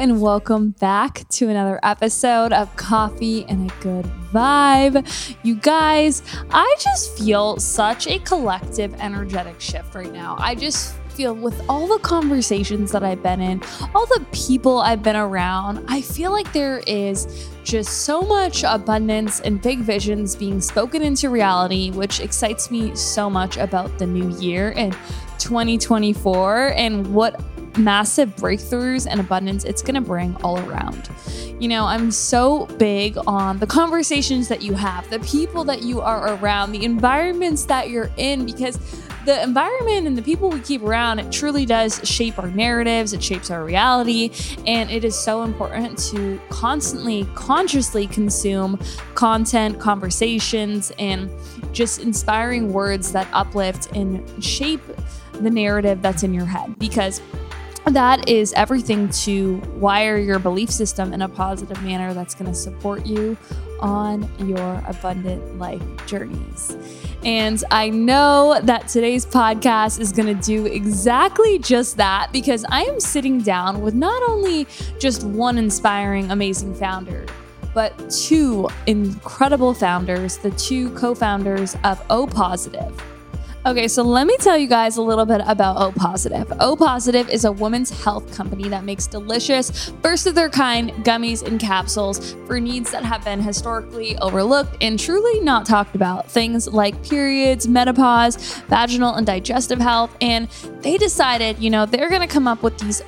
and welcome back to another episode of Coffee and a Good Vibe. You guys, I just feel such a collective energetic shift right now. I just feel with all the conversations that I've been in, all the people I've been around, I feel like there is just so much abundance and big visions being spoken into reality, which excites me so much about the new year and 2024 and what massive breakthroughs and abundance it's going to bring all around. You know, I'm so big on the conversations that you have, the people that you are around, the environments that you're in, because the environment and the people we keep around, it truly does shape our narratives, it shapes our reality, and it is so important to constantly, consciously consume content, conversations, and just inspiring words that uplift and shape the narrative that's in your head because that is everything to wire your belief system in a positive manner that's going to support you on your abundant life journeys. And I know that today's podcast is going to do exactly just that because I am sitting down with not only just one inspiring, amazing founder, but two incredible founders, the two co founders of O Positiv. Okay, so let me tell you guys a little bit about O Positiv. O Positiv is a women's health company that makes delicious, first of their kind gummies and capsules for needs that have been historically overlooked and truly not talked about. Things like periods, menopause, vaginal and digestive health. And they decided, you know, they're going to come up with these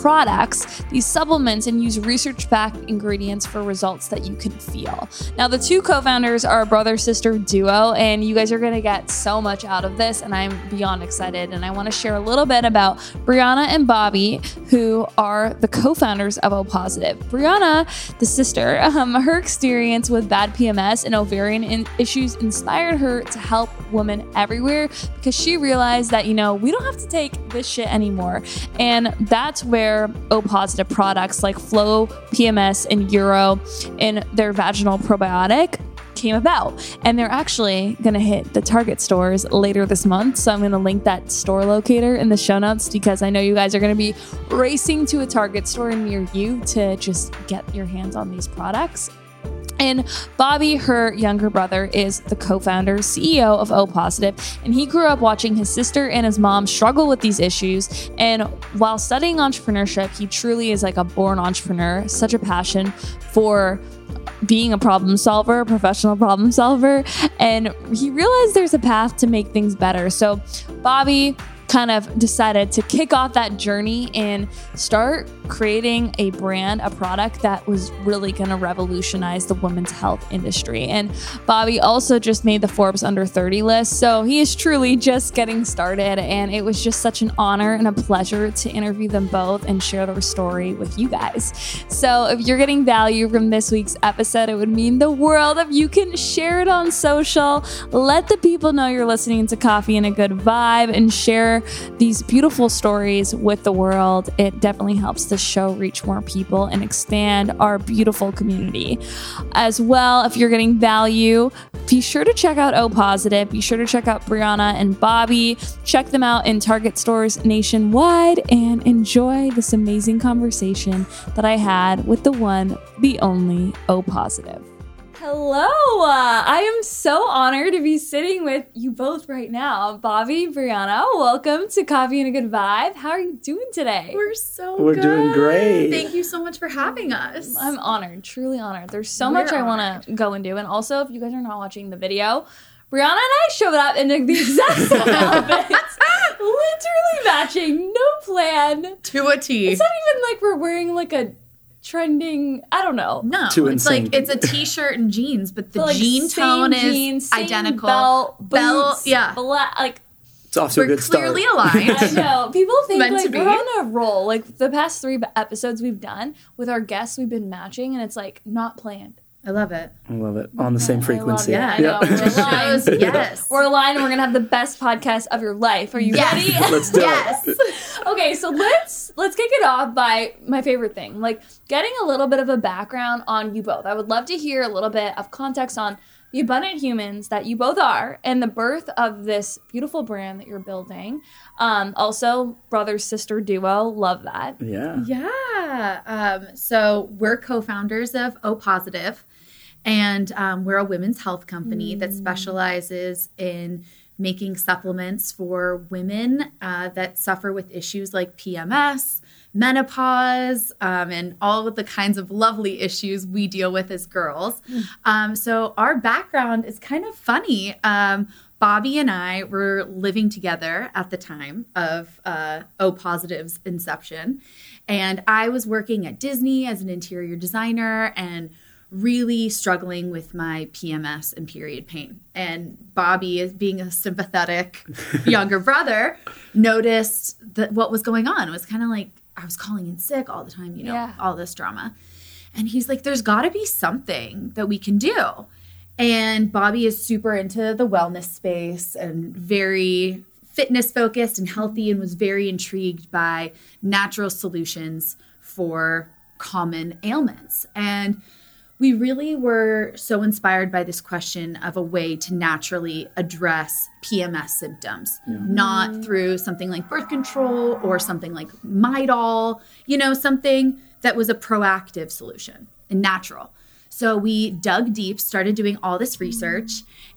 products, these supplements, and use research backed ingredients for results that you can feel. Now, the two co founders are a brother sister duo, and you guys are going to get so much out of this, and I'm beyond excited. And I want to share a little bit about Brianna and Bobby, who are the co founders of O Positiv. Brianna, the sister, um, her experience with bad PMS and ovarian in- issues inspired her to help women everywhere because she realized that, you know, we don't have to take this shit anymore. And that's where where O Positiv products like FLO, PMS, and URO in their vaginal probiotic came about. And they're actually going to hit the Target stores later this month. So I'm going to link that store locator in the show notes because I know you guys are going to be racing to a Target store near you to just get your hands on these products. And Bobby, her younger brother, is the co founder, CEO of O Positiv, and he grew up watching his sister and his mom struggle with these issues. And while studying entrepreneurship, he truly is like a born entrepreneur, such a passion for being a problem solver, professional problem solver. And he realized there's a path to make things better. So, Bobby kind of decided to kick off that journey and start creating a brand, a product that was really going to revolutionize the women's health industry. And Bobby also just made the Forbes under 30 list. So he is truly just getting started. And it was just such an honor and a pleasure to interview them both and share their story with you guys. So if you're getting value from this week's episode, it would mean the world if you can share it on social. Let the people know you're listening to Coffee and a Good Vibe and share these beautiful stories with the world. It definitely helps the show reach more people and expand our beautiful community. As well, if you're getting value, be sure to check out O Positiv. Be sure to check out Brianna and Bobby. Check them out in Target stores nationwide and enjoy this amazing conversation that I had with the one, the only O Positiv. Hello. Uh, I am so honored to be sitting with you both right now. Bobby, Brianna, welcome to Coffee and a Good Vibe. How are you doing today? We're so We're good. doing great. Thank you so much for having us. I'm honored, truly honored. There's so We're much I want to go and do. And also, if you guys are not watching the video, Brianna and I showed up in the exact same outfits, literally matching, no plan. to a T. It's not even like we're wearing like a trending, I don't know. no, To it's insane. like it's a t-shirt and jeans, but the like, jean tone is jeans, same identical. Belt, Belt, boots, yeah. black, like It's off to a We're good start. clearly aligned. I know. People think Meant like to be. we're on a roll. Like the past three episodes we've done with our guests, we've been matching, and it's like not planned. I love it. I love it. On the same frequency. Yeah, I know. We're Just aligned. yes. We're aligned, and we're gonna have the best podcast of your life. Are you Yes. ready? Let's do yes. it. okay, so let's let's kick it off by my favorite thing, like getting a little bit of a background on you both. I would love to hear a little bit of context on the abundant humans that you both are and the birth of this beautiful brand that you're building. Um, also, brother sister duo, love that. Yeah. Yeah. Yeah. Um, so we're co-founders of O Positiv, and um, we're a women's health company that specializes in making supplements for women uh, that suffer with issues like PMS, menopause, um, and all of the kinds of lovely issues we deal with as girls. Um, so our background is kind of funny. Um, Bobby and I were living together at the time of uh, O Positiv's inception. And I was working at Disney as an interior designer and really struggling with my PMS and period pain. And Bobby, as being a sympathetic younger brother, noticed that what was going on. It was kind of like I was calling in sick all the time, you know, Yeah. all this drama. And he's like, there's got to be something that we can do. And Bobby is super into the wellness space and very fitness focused and healthy and was very intrigued by natural solutions for common ailments. And we really were so inspired by this question of a way to naturally address PMS symptoms, not through something like birth control or something like Midol, you know, something that was a proactive solution and natural. So we dug deep, started doing all this research,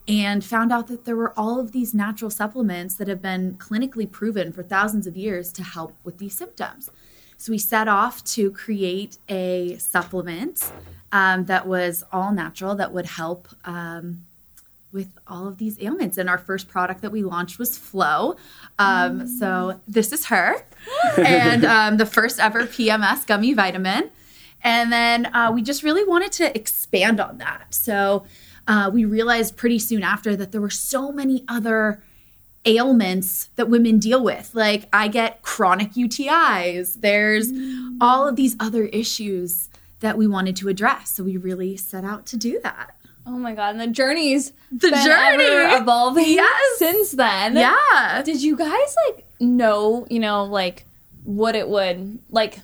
and found out that there were all of these natural supplements that have been clinically proven for thousands of years to help with these symptoms. So we set off to create a supplement um, that was all natural that would help um, with all of these ailments. And our first product that we launched was FLO. Um, So this is her, and um, the first ever PMS gummy vitamin. And then uh, we just really wanted to expand on that. So uh, we realized pretty soon after that there were so many other ailments that women deal with. Like I get chronic UTIs. There's all of these other issues that we wanted to address. So we really set out to do that. Oh my god, and the journey's The been journey! ever evolving Yes! since then. Yeah. Did you guys like know, you know, like what it would like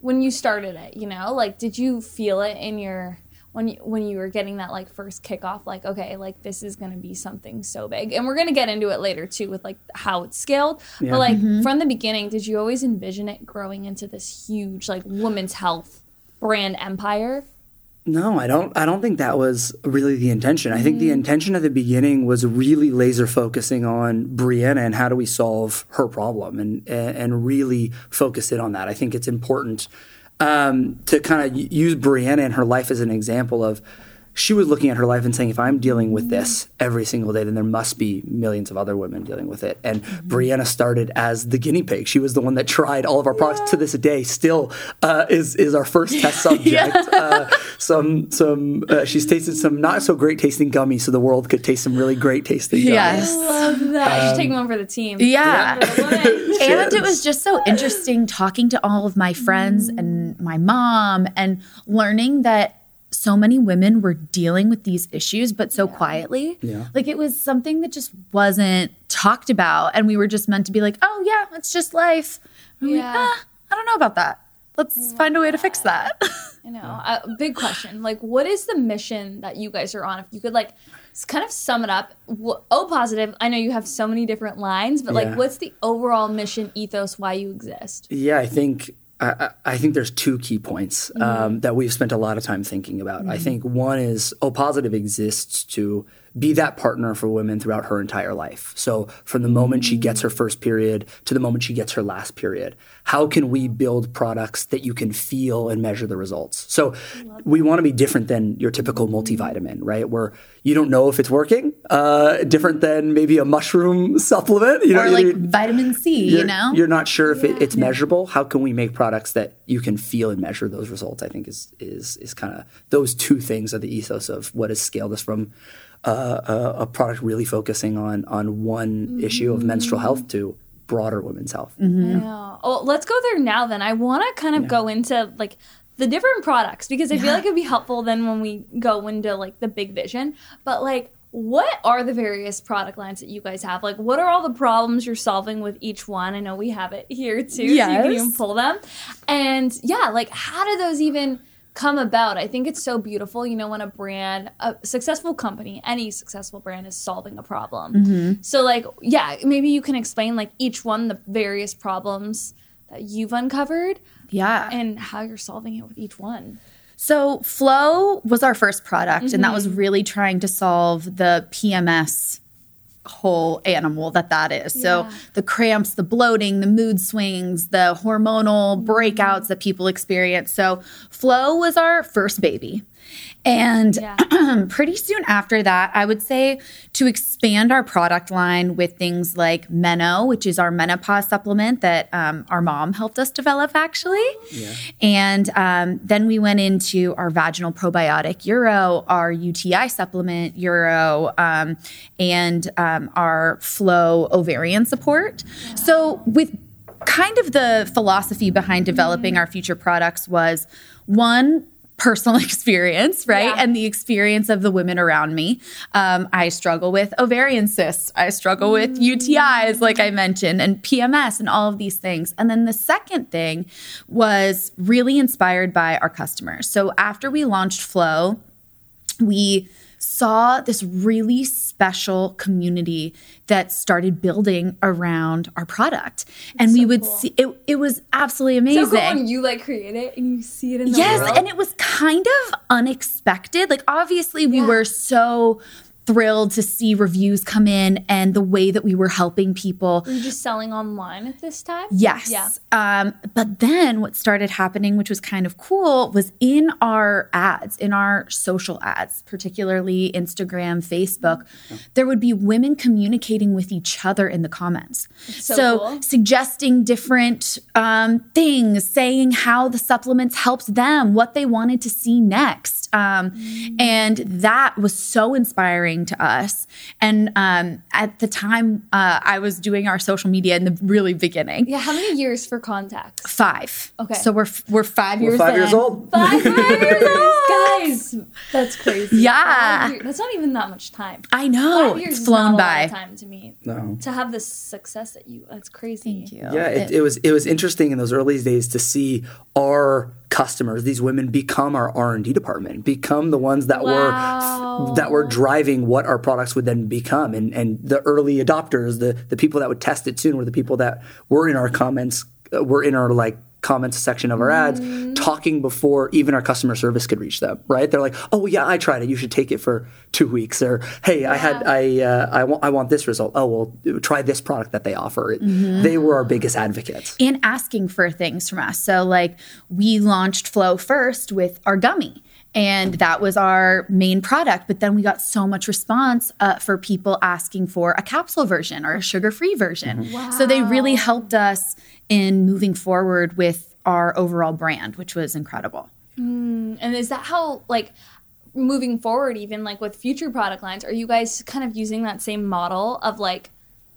when you started it, you know? Like did you feel it in your when you when you were getting that like first kickoff like okay, like this is going to be something so big. And we're going to get into it later too with like how it's scaled. Yeah. But like Mm-hmm. from the beginning, did you always envision it growing into this huge like women's health brand empire? No, I don't. I don't think that was really the intention. I think the intention at the beginning was really laser focusing on Brianna and how do we solve her problem, and and really focus in on that. I think it's important um, to kind of use Brianna and her life as an example of she was looking at her life and saying, if I'm dealing with this every single day, then there must be millions of other women dealing with it. And Brianna started as the guinea pig. She was the one that tried all of our products to this day. Still uh, is is our first test subject. uh, some some uh, she's tasted some not so great tasting gummies, so the world could taste some really great tasting gummies. Yes. Love that. I should take one for the team. Yeah. For the women. and it was just so interesting talking to all of my friends and my mom and learning that so many women were dealing with these issues but so quietly Yeah. like it was something that just wasn't talked about and we were just meant to be like oh yeah it's just life And we're like, Yeah. ah, i don't know about that let's find a way to fix that I know. A big question. Like, what is the mission that you guys are on? If you could, like, kind of sum it up. Wh- O Positiv. I know you have so many different lines, but like, Yeah. what's the overall mission, ethos, why you exist? Yeah, I think I, think there's two key points um, that we've spent a lot of time thinking about. I think one is O Positive exists to be that partner for women throughout her entire life. So from the moment she gets her first period to the moment she gets her last period, how can we build products that you can feel and measure the results? So we want to be different than your typical multivitamin, right? Where you don't know if it's working. Uh, different than maybe a mushroom supplement, you know, or like vitamin c you know you're not sure if it, it's measurable. How can we make products that you can feel and measure those results? I think is is is kind of those two things are the ethos of what has scaled us from uh, a, a product really focusing on on one issue of menstrual health to broader women's health. Yeah. Oh, let's go there now. Then I want to kind of go into like the different products because I feel like it'd be helpful then when we go into like the big vision. But like, what are the various product lines that you guys have? Like, what are all the problems you're solving with each one? I know we have it here too, so you can even pull them. And yeah, like, how do those even? Come about i think it's so beautiful you know when a brand a successful company any successful brand is solving a problem mm-hmm. so like yeah maybe you can explain like each one the various problems that you've uncovered Yeah. and how you're solving it with each one. So, FLO was our first product, and that was mm-hmm. really trying to solve the PMS whole animal that that is. So, Yeah. the cramps, the bloating, the mood swings, the hormonal mm-hmm. breakouts that people experience. So, Flo was our first baby. And Yeah. pretty soon after that, I would say to expand our product line with things like Meno, which is our menopause supplement that um, our mom helped us develop actually. And um, then we went into our vaginal probiotic URO, our UTI supplement URO, um, and um, our FLO ovarian support. So with kind of the philosophy behind developing our future products was one personal experience right? Yeah. and the experience of the women around me. Um, i struggle with ovarian cysts. I struggle with utis like i mentioned and pms and all of these things. And then the second thing was really inspired by our customers. So after we launched FLO we saw this really special community that started building around our product and we would cool. see it, it was absolutely amazing So cool when you like create it and you see it in the yes world. and it was kind of unexpected like obviously we Yeah. were so thrilled to see reviews come in and the way that we were helping people Were you just selling online at this time? Yes. Yeah. Um, but then what started happening, which was kind of cool, was in our ads, in our social ads, particularly Instagram, Facebook, there would be women communicating with each other in the comments. so cool. suggesting different um, things, saying how the supplements helped them, what they wanted to see next. Um, And that was so inspiring to us. And um, at the time, uh, I was doing our social media in the really beginning. Yeah. How many years for contact? Five. Okay. So we're we're 5 We're years five years old. Five years, old, guys. That's crazy. Yeah. That's not even that much time. I know. Five years It's is flown not a lot by. of time to me. No. To have this success that you, that's crazy. Thank you. Yeah, it, it was it was interesting in those early days to see our customers, these women, become our R and D department, become the ones that Wow. were that were driving what our products would then become, and and the early adopters, the the people that would test it soon, were the people that were in our comments, uh, were in our like comments section of our ads talking before even our customer service could reach them right? They're like oh yeah i tried it. You should take it for two weeks or hey i had i uh, i want i want this result. Oh well try this product that they offer. They were our biggest advocates. And asking for things from us. So, like, we launched FLO first with our gummy, and that was our main product. But then we got so much response uh, for people asking for a capsule version or a sugar free version. So, they really helped us in moving forward with our overall brand, which was incredible. And is that how, like, moving forward, even like with future product lines, are you guys kind of using that same model of like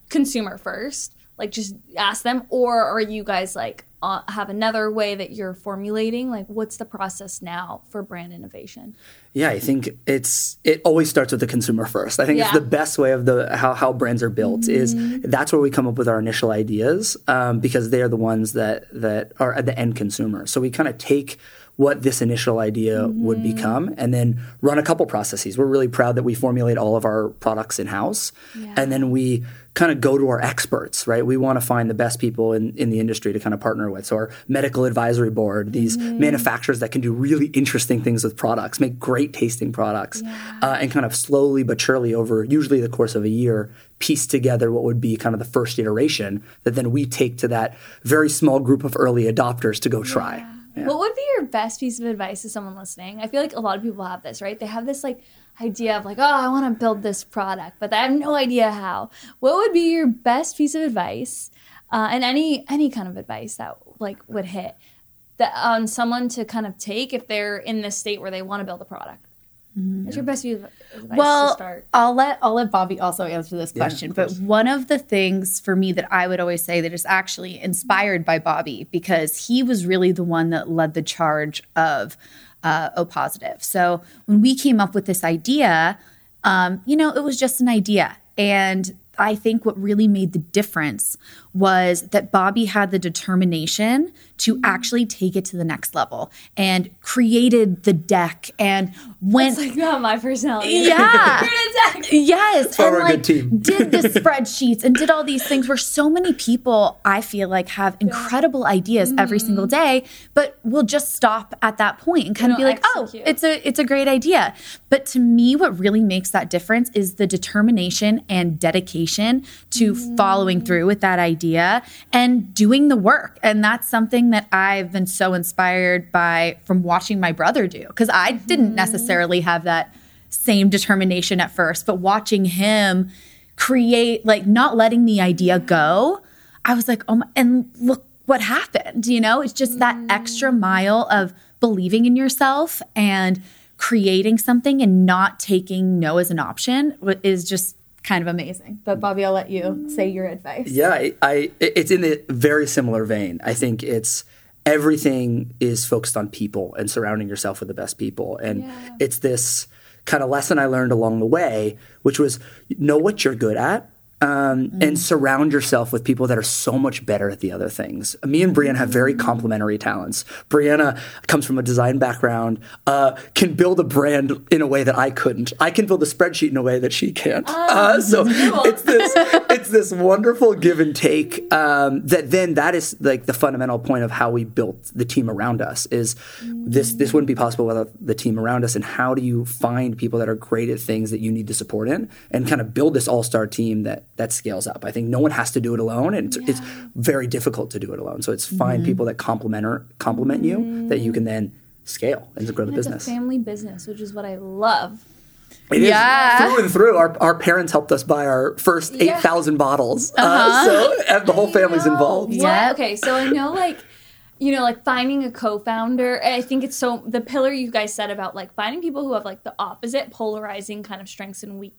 consumer first? Like, just ask them, or are you guys like uh, have another way that you're formulating? Like, what's the process now for brand innovation? Yeah, I think it's it always starts with the consumer first. I think it's the best way of the how how brands are built is that's where we come up with our initial ideas um, because they are the ones that that are at the end consumer. So we kind of take what this initial idea would become and then run a couple processes. We're really proud that we formulate all of our products in house and then we kind of go to our experts, right? We want to find the best people in, in the industry to kind of partner with. So our medical advisory board, these manufacturers that can do really interesting things with products, make great tasting products, uh, and kind of slowly but surely over usually the course of a year, piece together what would be kind of the first iteration that then we take to that very small group of early adopters to go try. What would be your best piece of advice to someone listening? I feel like a lot of people have this, right? They have this like idea of like, oh, I want to build this product, but I have no idea how. What would be your best piece of advice, uh, and any any kind of advice that like would hit that on someone to kind of take if they're in this state where they want to build a product? What's your best piece of advice to well, start? I'll let I'll let Bobby also answer this question. but one of the things for me that I would always say that is actually inspired by Bobby because he was really the one that led the charge of uh, O Positiv. So when we came up with this idea, um, you know, it was just an idea, and I think what really made the difference was that Bobby had the determination to mm-hmm. actually take it to the next level and created the deck and went It's like not my personality. Yeah. You're. Yes, why and a like good team. did the spreadsheets and did all these things where so many people I feel like have incredible ideas every mm-hmm. single day, but will just stop at that point and kind of be like, "Oh, it's a it's a great idea." But to me, what really makes that difference is the determination and dedication to mm-hmm. following through with that idea and doing the work. And that's something that I've been so inspired by from watching my brother do because I didn't mm-hmm. necessarily have that same determination at first, but watching him create, like not letting the idea go, I was like, oh, my, and look what happened. You know, it's just that extra mm. mile of believing in yourself and creating something and not taking no as an option is just kind of amazing. But Bobby, I'll let you say your advice. Yeah, I, I it's in a very similar vein. I think it's everything is focused on people and surrounding yourself with the best people, and it's this kind of lesson I learned along the way, which was know what you're good at. Um, And surround yourself with people that are so much better at the other things. Me and Brianna have very complementary talents. Brianna comes from a design background, uh, can build a brand in a way that I couldn't. I can build a spreadsheet in a way that she can't. Uh, so it's this it's this wonderful give and take um, that then that is like the fundamental point of how we built the team around us is this this wouldn't be possible without the team around us and how do you find people that are great at things that you need to support in and kind of build this all-star team that that scales up i think no one has to do it alone and it's, it's very difficult to do it alone so it's find people that complement or complement you that you can then scale and grow the It's a business family business, which is what I love. it is Yeah. through and through. Our, our parents helped us buy our first 8,000 bottles. Uh, so uh, the whole family's involved. What? Yeah. Okay, so I know like you know like finding a co-founder. I think it's so the pillar you guys said about like finding people who have like the opposite polarizing kind of strengths and weak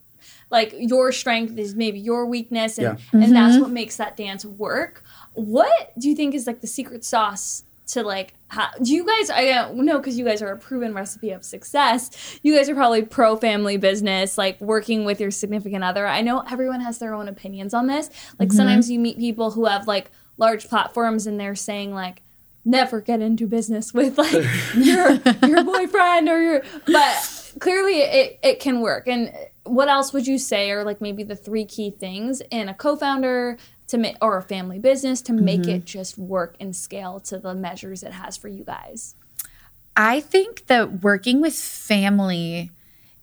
like your strength is maybe your weakness and and that's mm-hmm. what makes that dance work. What do you think is like the secret sauce to like how, do you guys I uh, don't know because you guys are a proven recipe of success. You guys are probably pro family business, like working with your significant other. I know everyone has their own opinions on this. Like mm-hmm. sometimes you meet people who have like large platforms and they're saying like never get into business with like your your boyfriend or your but clearly it it can work. And what else would you say are like maybe the three key things in a co-founder to make or a family business to make it mm-hmm. just work and scale to the measures it has for you guys? I think that working with family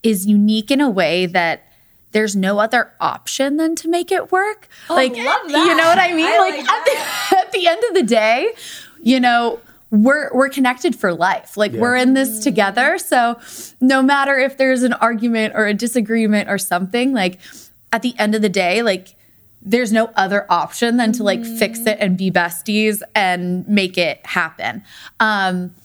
is unique in a way that there's no other option than to make it work. Oh, like love you know what I mean? I like like at, the, at the end of the day, you know, we're we're connected for life. Like we're in this together. So no matter if there's an argument or a disagreement or something, like at the end of the day, like there's no other option than to like fix it and be besties and make it happen. Um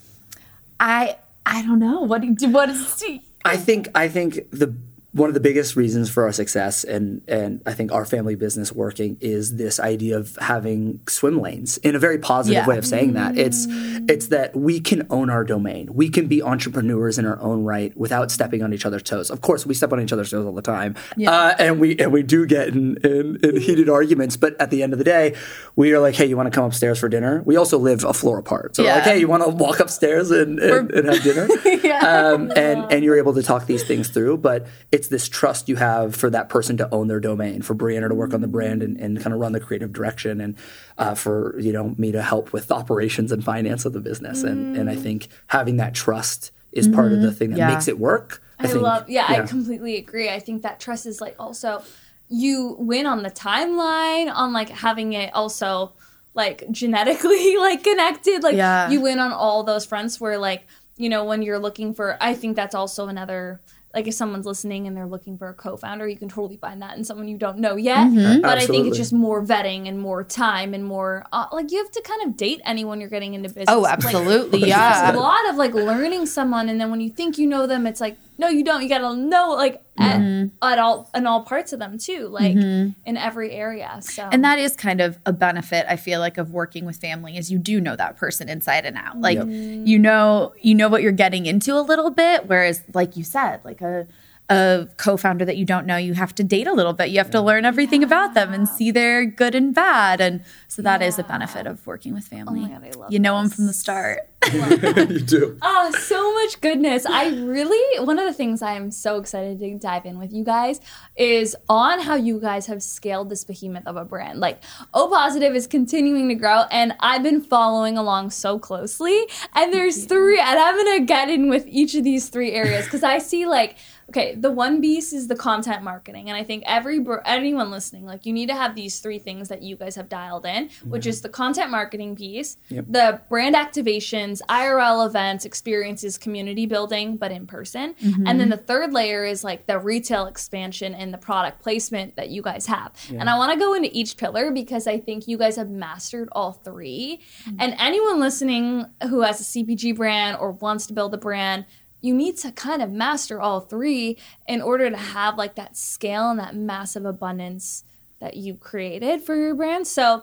I I don't know. What do you, what is I think I think the one of the biggest reasons for our success and and I think our family business working is this idea of having swim lanes in a very positive Yeah. way of saying that. It's it's that we can own our domain. We can be entrepreneurs in our own right without stepping on each other's toes. Of course, we step on each other's toes all the time, uh, and we and we do get in, in, in heated arguments. But at the end of the day, we are like, hey, you want to come upstairs for dinner? We also live a floor apart, so we're like, hey, you want to walk upstairs and, and, and have dinner? um, and and you're able to talk these things through. But it's this trust you have for that person to own their domain, for Brianna to work on the brand and, and kind of run the creative direction, and uh, for you know me to help with operations and finance of the business. And and I think having that trust is part of the thing that Yeah. makes it work. I, think, love, yeah, I completely agree. I think that trust is like also you win on the timeline, on like having it also like genetically like connected. Like Yeah. you win on all those fronts where like, you know, when you're looking for, I think that's also another. Like if someone's listening and they're looking for a co-founder, you can totally find that in someone you don't know yet. Mm-hmm. But I think it's just more vetting and more time and more uh, like you have to kind of date anyone you're getting into business. Oh, absolutely. it's Yeah. a lot of like learning someone, and then when you think you know them, it's like no, you don't. You gotta know like Mm-hmm. at, at all in all parts of them too, like in every area. So And that is kind of a benefit I feel like of working with family is you do know that person inside and out. Like you know you know what you're getting into a little bit whereas like you said like a a co-founder that you don't know, you have to date a little bit. You have to learn everything about them and see their good and bad. And so that is a benefit of working with oh family. Oh God, I love you know them from the start. you do. Oh, so much goodness. I really, one of the things I'm so excited to dive in with you guys is on how you guys have scaled this behemoth of a brand. Like, O Positiv is continuing to grow, and I've been following along so closely. And there's three, and I'm going to get in with each of these three areas because I see, like, okay, the one beast is the content marketing, and I think every anyone listening, like you need to have these three things that you guys have dialed in, which is the content marketing piece, Yep. the brand activations, IRL events, experiences, community building, but in person, mm-hmm. and then the third layer is like the retail expansion and the product placement that you guys have. And I want to go into each pillar because I think you guys have mastered all 3 mm. And anyone listening who has a CPG brand or wants to build a brand you need to kind of master all three in order to have like that scale and that massive abundance that you created for your brand. So,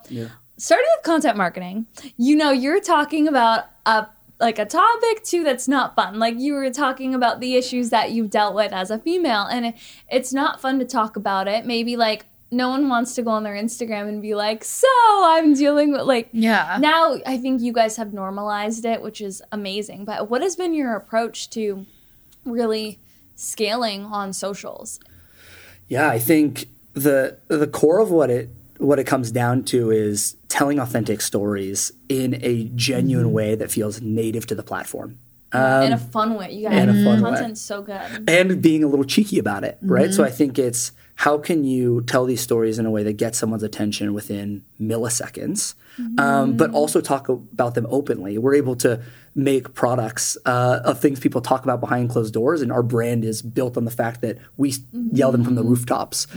starting with content marketing, you know, you're talking about a like a topic too that's not fun. Like you were talking about the issues that you've dealt with as a female, and it, it's not fun to talk about it. Maybe like no one wants to go on their Instagram and be like, "So I'm dealing with like." Yeah. Now I think you guys have normalized it, which is amazing. But what has been your approach to really scaling on socials? Yeah, I think the the core of what it what it comes down to is telling authentic stories in a genuine mm-hmm. way that feels native to the platform. in a um, fun way. You guys, in a fun way. content's so good. and being a little cheeky about it, right? So mm-hmm. I think it's how can you tell these stories in a way that gets someone's attention within milliseconds, um, but also talk about them openly. We're able to make products uh, of things people talk about behind closed doors, and our brand is built on the fact that we s yell them from the rooftops.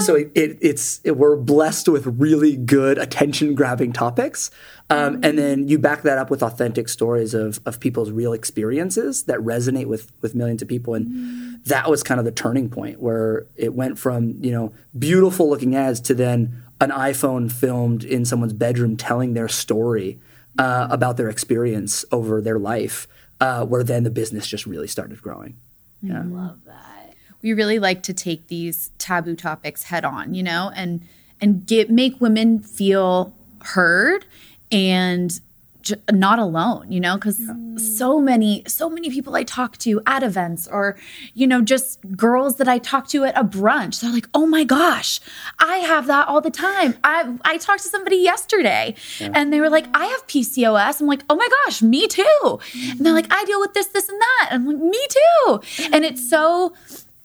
So it, it, it's it, we're blessed with really good attention grabbing topics. Um, and then you back that up with authentic stories of, of people's real experiences that resonate with, with millions of people. And that was kind of the turning point where it went from, you know, beautiful looking ads to then an iPhone filmed in someone's bedroom telling their story uh, about their experience over their life, uh, where then the business just really started growing. Yeah. Love that. we really like to take these taboo topics head on, you know, and and get make women feel heard and j- not alone, you know, because so many so many people I talk to at events or you know just girls that I talk to at a brunch, they're like, "Oh my gosh, I have that all the time." I I talked to somebody yesterday, and they were like, "I have PCOS." I'm like, "Oh my gosh, me too." And they're like, "I deal with this, this, and that." I'm like, "Me too." And it's so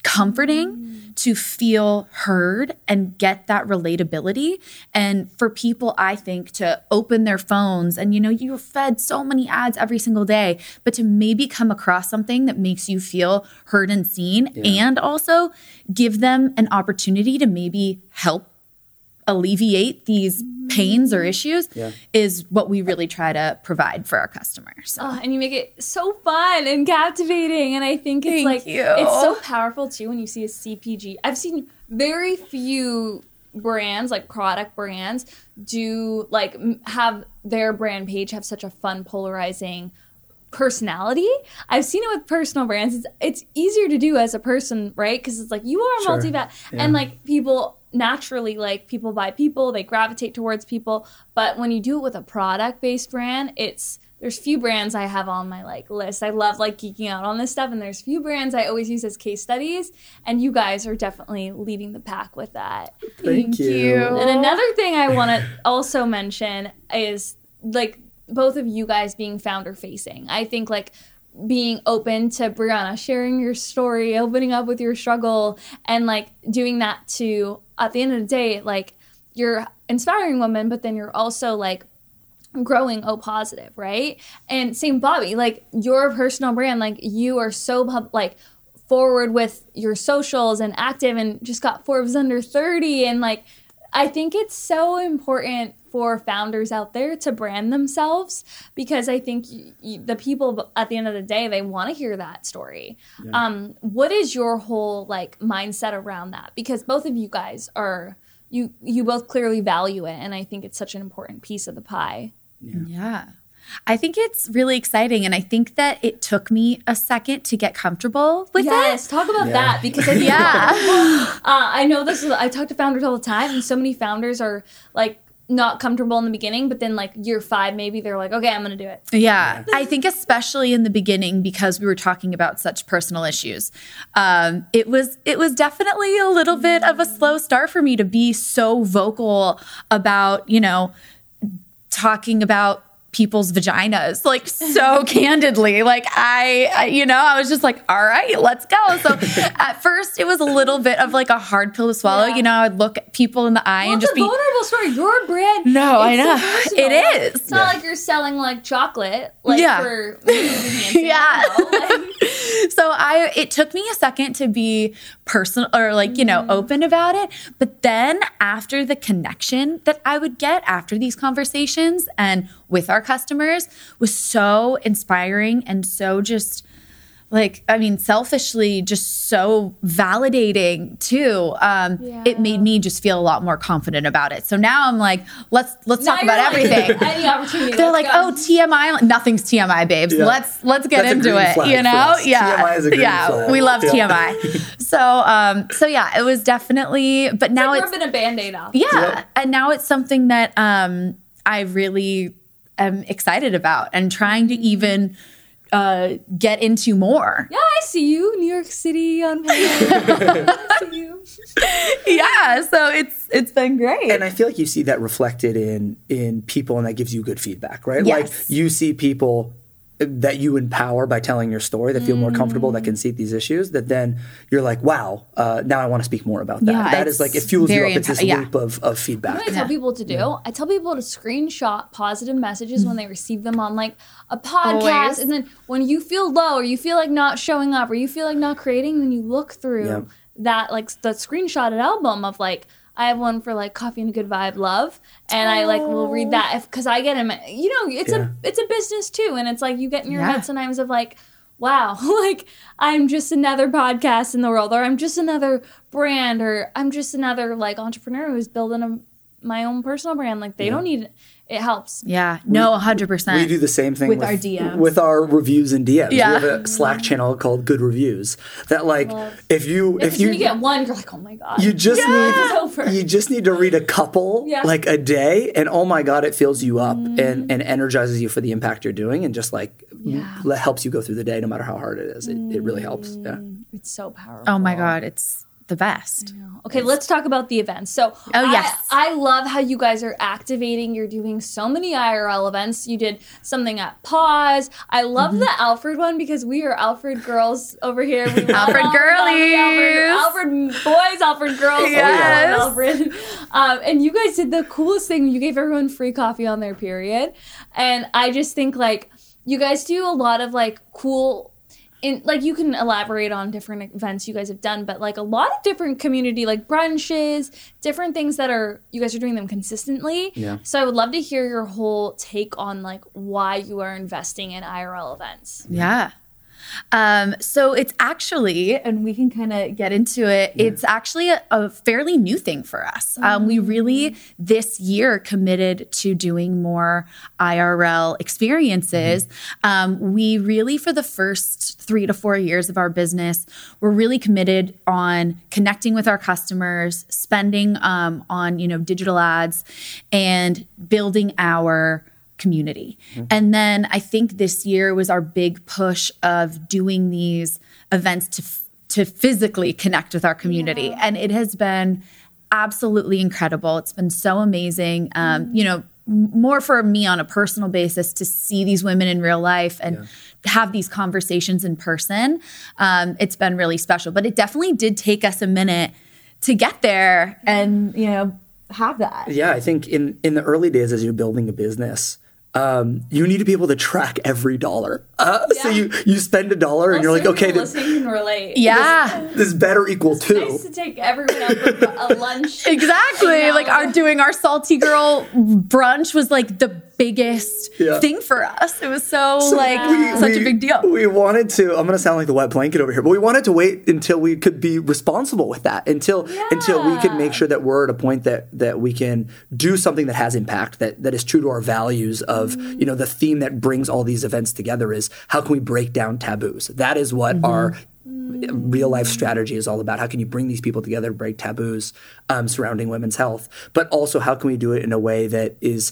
comforting to feel heard and get that relatability. And for people i think to open their phones and you know you're fed so many ads every single day but to maybe come across something that makes you feel heard and seen and also give them an opportunity to maybe help alleviate these pains or issues Yeah. is what we really try to provide for our customers so. Oh, and you make it so fun and captivating. And I think it's Thank like you. it's so powerful too when you see a CPG. I've seen very few brands like product brands do like have their brand page have such a fun polarizing personality. I've seen it with personal brands. It's it's easier to do as a person, right? Because it's like you are Sure. multi and like people naturally like people buy people, they gravitate towards people. But when you do it with a product based brand, it's there's few brands I have on my like list. I love like geeking out on this stuff, and there's few brands I always use as case studies, and you guys are definitely leading the pack with that. Thank, you. And another thing I want to also mention is like both of you guys being founder facing. I think like being open to Brianna sharing your story, opening up with your struggle, and like doing that to at the end of the day, like you're inspiring women, but then you're also like growing O Positiv, right? And same Bobby, like your personal brand, like you are so like forward with your socials and active and just got Forbes under 30 and like I think it's so important for founders out there to brand themselves because I think y- y- the people at the end of the day they want to hear that story. Um, what is your whole like mindset around that? Because both of you guys are you you both clearly value it, and I think it's such an important piece of the pie. Yeah. I think it's really exciting. And I think that it took me a second to get comfortable with that. Yes, it. talk about that because I think Yeah. uh, I know this. Is, I talk to founders all the time, and so many founders are like not comfortable in the beginning, but then like year five, maybe they're like, okay, I'm gonna do it. Yeah. I think especially in the beginning because we were talking about such personal issues. Um, it was it was definitely a little bit of a slow start for me to be so vocal about, you know, talking about people's vaginas like so candidly like I, I you know i was just like all right let's go so at first it was a little bit of like a hard pill to swallow Yeah. you know i'd look at people in the eye Well, and just a be vulnerable story. Your brand. No, I know. so personal. It is. It's not like you're selling like chocolate, like Yeah. for Yeah. Like, so I it took me a second to be personal or like, you know, mm-hmm. open about it. But then after the connection that I would get after these conversations and with our customers was so inspiring and so just like I mean, selfishly, just so validating too. Um, It made me just feel a lot more confident about it. So now I'm like, let's let's now talk about like, everything. Any opportunity. They're like, go. oh, TMI. Nothing's TMI, babes. Yeah. Let's let's get That's into it. You know, yeah, TMI is a green yeah. flag. We love Yeah. TMI. so, um, so yeah, it was definitely. But now Like, it's ripping a band-aid off. yeah, Yep. and now it's something that um, I really am excited about and trying to even uh, get into more. Yeah, I see you, New York City on I see you. Yeah, so it's it's been great. and I feel like you see that reflected in in people, and that gives you good feedback, right? Yes. Like you see people that you empower by telling your story that feel more comfortable that can see these issues that then you're like wow uh, now i want to speak more about that Yeah, that is like it fuels you up it's this empower- yeah. loop of, of feedback What I tell people to do, I tell people to screenshot positive messages when they receive them on like a podcast. Always. And then when you feel low or you feel like not showing up or you feel like not creating, then you look through Yeah. that like the screenshotted album of like I have one for like coffee and a good vibe love and I like will read that if because I get him you know it's Yeah. a it's a business too and it's like you get in your Yeah. head sometimes of like wow like I'm just another podcast in the world or I'm just another brand or I'm just another like entrepreneur who's building a my own personal brand like they don't need it helps yeah, no, hundred percent. we percent. do the same thing With with, our DMs. with our reviews and DMs. Yeah. We have a Slack channel called Good Reviews. That like Love. if you if if you you get one you're like oh my god you just It's over. need you just need to read a couple Yeah. like a day and oh my god it fills you up Mm. and and energizes you for the impact you're doing and just like Yeah. l- helps you go through the day no matter how hard it is it, it really helps yeah it's so powerful Oh my god, it's the best. Okay, let's talk about the events. So, Oh, yes. I, love how you guys are activating. You're doing so many IRL events. You did something at Pause. I love Mm-hmm. the Alfred one because we are Alfred girls over here. Alfred girlies. Alfred, Alfred boys, Alfred girls. Yes. Alfred. Um, and you guys did the coolest thing. You gave everyone free coffee on their period, and I just think like you guys do a lot of like cool in like you can elaborate on different events you guys have done but like a lot of different community like brunches different things that are you guys are doing them consistently Yeah. so i would love to hear your whole take on like why you are investing in irl events Yeah. Um, so it's actually, and we can kind of get into it, it's actually a, a fairly new thing for us. Um, we really this year committed to doing more IRL experiences. Um, we really, for the first three to four years of our business, we're really committed on connecting with our customers, spending um, on you know digital ads, and building our community. And then I think this year was our big push of doing these events to f- to physically connect with our community, and it has been absolutely incredible. It's been so amazing. Um, you know. More for me on a personal basis to see these women in real life and have these conversations in person. Um, it's been really special, but it definitely did take us a minute to get there and you know have that. yeah i think in in the early days as you're building a business um, you need to be able to track every dollar. Uh, So you you spend a dollar and you're like, okay, people th- can can relate. Yeah. This better equal two. Nice to take everyone out for a lunch. Exactly. Like our doing our salty girl brunch was like the biggest Yeah. thing for us. It was so, like we- such we- a big deal. We wanted to. I'm going to sound like the wet blanket over here, but we wanted to wait until we could be responsible with that. Until until we could make sure that we're at a point that that we can do something that has impact, that that is true to our values. Of you know, the theme that brings all these events together is how can we break down taboos. That is what our real life strategy is all about. How can you bring these people together to break taboos um, surrounding women's health, but also how can we do it in a way that is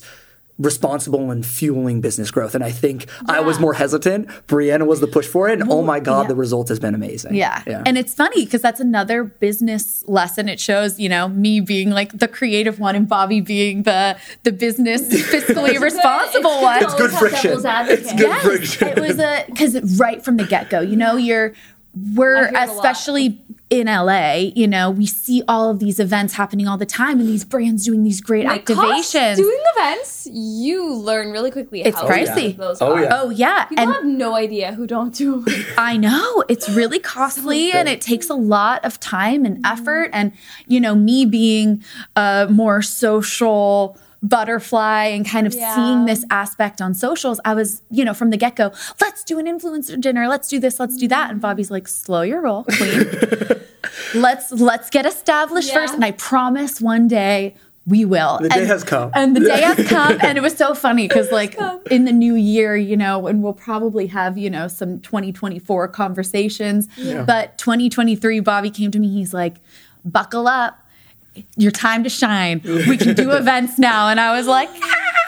responsible and fueling business growth. And I think I was more hesitant. Brianna was the push for it. And oh my God, yeah. the result has been amazing. Yeah. And it's funny because that's another business lesson. It shows, you know, me being like the creative one and Bobby being the the business fiscally responsible one. It's good friction. It's good yes, friction. it was a because right from the get go, you know, you're we're I a lot. especially in LA, you know, we see all of these events happening all the time and these brands doing these great It costs- activations. Doing events, you learn really quickly It's how pricey. expensive those Oh, are. yeah. oh yeah, People and have no idea who don't do them. I know it's really costly and it takes a lot of time and effort. And, you know, me being a more social butterfly and kind of Yeah. seeing this aspect on socials, I was, you know, from the get go, let's do an influencer dinner, let's do this, let's do that. And Bobby's like, slow your roll, queen. let's let's get established Yeah. first. And I promise one day we will. The day has come. And the day has come. And it was so funny because, like, in the new year, you know, and we'll probably have, you know, some 2024 conversations. Yeah. But 2023, Bobby came to me. He's like, buckle up. Your time to shine. We can do events now. And I was like,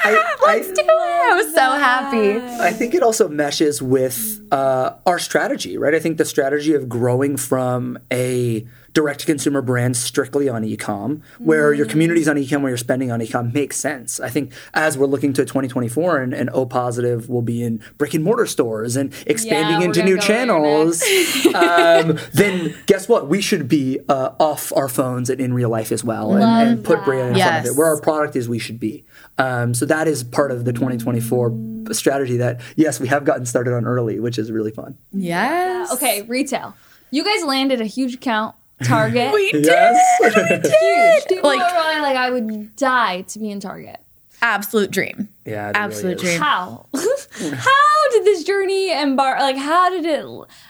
I, let's do it. I was so happy. I think it also meshes with uh, our strategy, right? I think the strategy of growing from a direct to consumer brands strictly on ecom, where your community's on ecom, where you're spending on ecom, makes sense. I think as we're looking to 2024 and, and O Positiv will be in brick and mortar stores and expanding we're into new channels, um, then guess what? We should be uh, off our phones and in real life as well and, and put brand in front of it. Where our product is, we should be. Um, so that is part of the 2024 strategy that, yes, we have gotten started on early, which is really fun. Yes. Okay, retail. You guys landed a huge account, Target. We did. Yes. huge. People Like- are probably like, I would die to be in Target. Absolute dream. Yeah, it Absolute really is. dream. How? how did this journey embark? Like, how did it?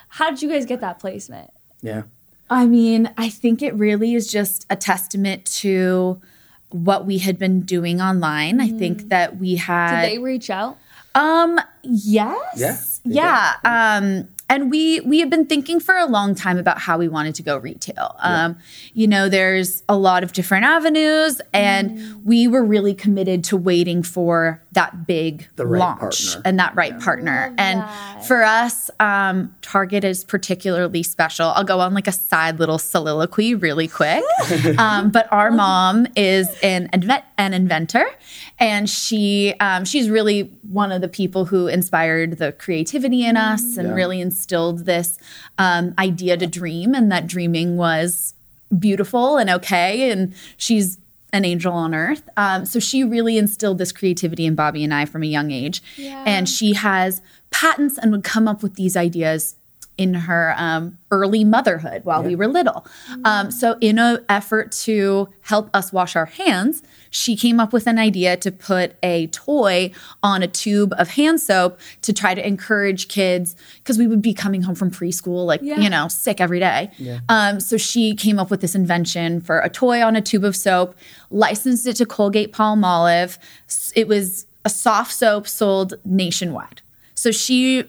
How did you guys get that placement? Yeah. I mean, I think it really is just a testament to what we had been doing online. I think that we had. Did they reach out? um yes. Yeah, they Yeah. Um and we we have been thinking for a long time about how we wanted to go retail. Um you know, there's a lot of different avenues and we were really committed to waiting for that big right launch partner. and that right partner. And that. for us, um, Target is particularly special. I'll go on like a side little soliloquy really quick. um, but our mom is an invent an inventor, and she um, she's really one of the people who inspired the creativity in us and Yeah. really instilled this um, idea to dream, and that dreaming was beautiful and okay. And she's an angel on earth. Um, so she really instilled this creativity in Bobby and I from a young age. Yeah. And she has patents and would come up with these ideas in her um, early motherhood while we were little. Um, so, in an effort to help us wash our hands, she came up with an idea to put a toy on a tube of hand soap to try to encourage kids because we would be coming home from preschool, like, Yeah. you know, sick every day. Um, so, she came up with this invention for a toy on a tube of soap, licensed it to Colgate Palmolive. It was a soft soap sold nationwide. So, she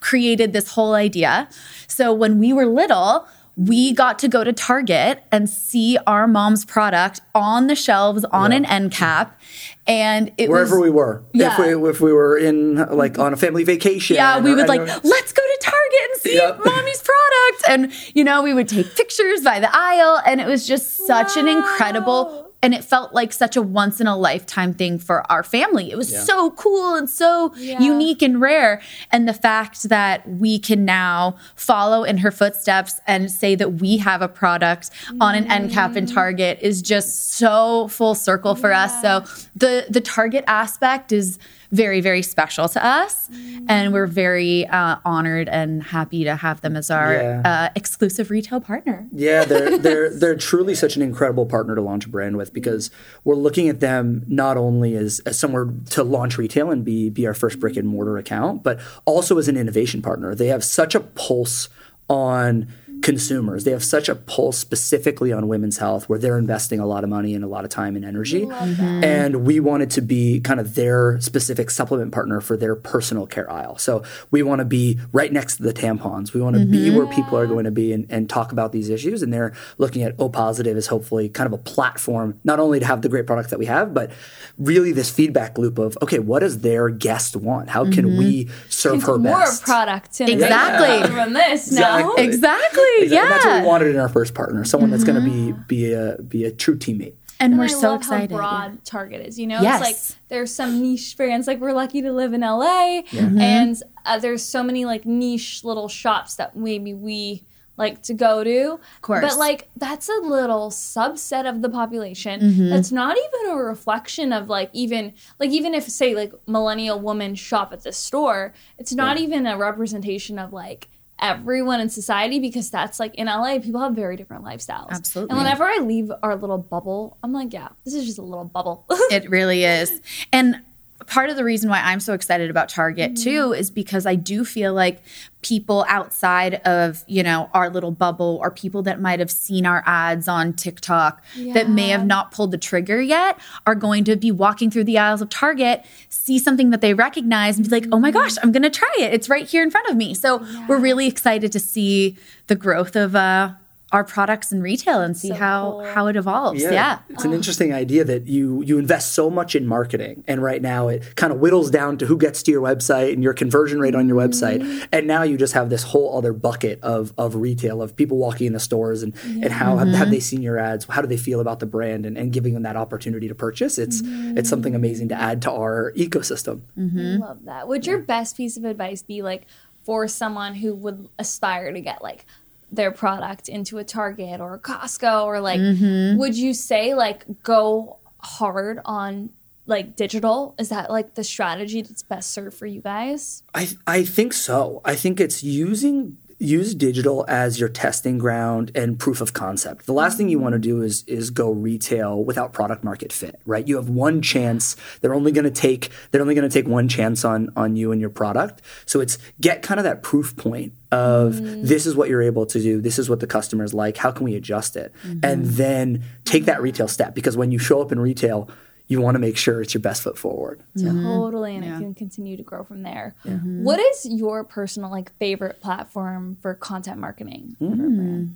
created this whole idea. So when we were little, we got to go to Target and see our mom's product on the shelves on an end cap. And it Wherever was we were. Yeah. If we if we were in like on a family vacation. yeah, we or would like, let's go to Target and see Yep. mommy's product. And, you know, we would take pictures by the aisle. And it was just such an incredible and it felt like such a once in a lifetime thing for our family. It was Yeah. so cool and so Yeah. unique and rare. And the fact that we can now follow in her footsteps and say that we have a product on an end cap in mm. Target is just so full circle for us. So the the Target aspect is very very special to us, and we're very uh, honored and happy to have them as our Yeah. uh, exclusive retail partner. Yeah, they're they're they're truly such an incredible partner to launch a brand with because we're looking at them not only as, as somewhere to launch retail and be be our first brick and mortar account, but also as an innovation partner. They have such a pulse on consumers. They have such a pulse specifically on women's health where they're investing a lot of money and a lot of time and energy. Mm-hmm. And we wanted to be kind of their specific supplement partner for their personal care aisle. So we want to be right next to the tampons. We want to be where people are mm-hmm. going to be and, and talk about these issues. And they're looking at O Positiv as hopefully kind of a platform, not only to have the great products that we have, but really this feedback loop of, okay, what does their guest want? How can mm-hmm. we serve her More best? product in Exactly. from this now. Exactly. Exactly. Exactly. Yeah. And that's what we wanted in our first partner, someone that's going to be be a be a true teammate. and, And we're I so love excited. how broad Target is. You know, Yes. it's like there's some niche brands. Like we're lucky to live in LA, Mm-hmm. and uh, there's so many like niche little shops that maybe we like to go to. Of course. but like that's a little subset of the population. Mm-hmm. That's not even a reflection of like even like even if say like millennial women shop at this store, it's not even a representation of like everyone in society because that's like in LA people have very different lifestyles. Absolutely. And whenever I leave our little bubble, I'm like, yeah, this is just a little bubble. It really is. And part of the reason why I'm so excited about Target too is because I do feel like people outside of, you know, our little bubble or people that might have seen our ads on TikTok that may have not pulled the trigger yet are going to be walking through the aisles of Target, see something that they recognize and be like, "Oh my gosh, I'm going to try it. It's right here in front of me." So, we're really excited to see the growth of uh our products in retail and see So how cool. how it evolves. yeah. It's an interesting idea that you you invest so much in marketing and right now it kind of whittles down to who gets to your website and your conversion rate on your website. Mm-hmm. And now you just have this whole other bucket of of retail of people walking in the stores and, and how have, have they mm-hmm. seen your ads? How do they feel about the brand and, and giving them that opportunity to purchase? It's it's mm-hmm. something amazing to add to our ecosystem. I love that. Would your best piece of advice be like for someone who would aspire to get like their product into a Target or a Costco or like mm-hmm. would you say like go hard on like digital? Is that like the strategy that's best served for you guys? I I think so. I think it's using use digital as your testing ground and proof of concept. The last thing you want to do is is go retail without product market fit, right? You have one chance. They're only going to take they're only going to take one chance on on you and your product. So it's get kind of that proof point of mm-hmm. this is what you're able to do. This is what the customers like. How can we adjust it? Mm-hmm. And then take that retail step because when you show up in retail, you want to make sure it's your best foot forward. Mm-hmm. Totally, and it can continue to grow from there. Mm-hmm. What is your personal like favorite platform for content marketing? Mm-hmm. for a?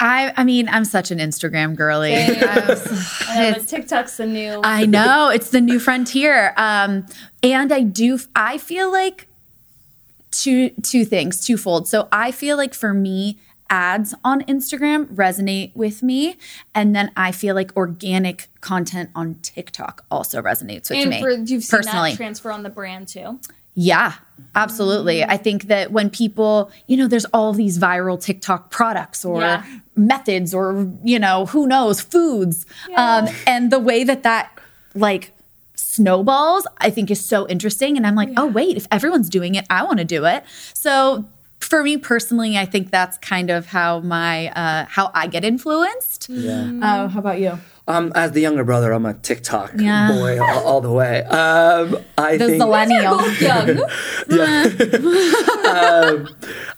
I I mean, I'm such an Instagram girly. I'm um, s- I TikTok's the new. I know it's the new frontier. Um, and I do I feel like two two things, twofold. So I feel like for me, ads on Instagram resonate with me, and then I feel like organic content on TikTok also resonates with and me for you've seen personally. that transfer on the brand too. Yeah, absolutely. I think that when people, you know, there's all these viral TikTok products or Yeah. methods or, you know, who knows, foods. Um, and the way that that like snowballs, I think is so interesting. And I'm like, oh, wait, if everyone's doing it, I want to do it. So for me personally, I think that's kind of how my, uh, how I get influenced. Yeah. Uh, how about you? Um, as the younger brother, I'm a TikTok Yeah. boy all, all the way. Um, I The think millennial. Young.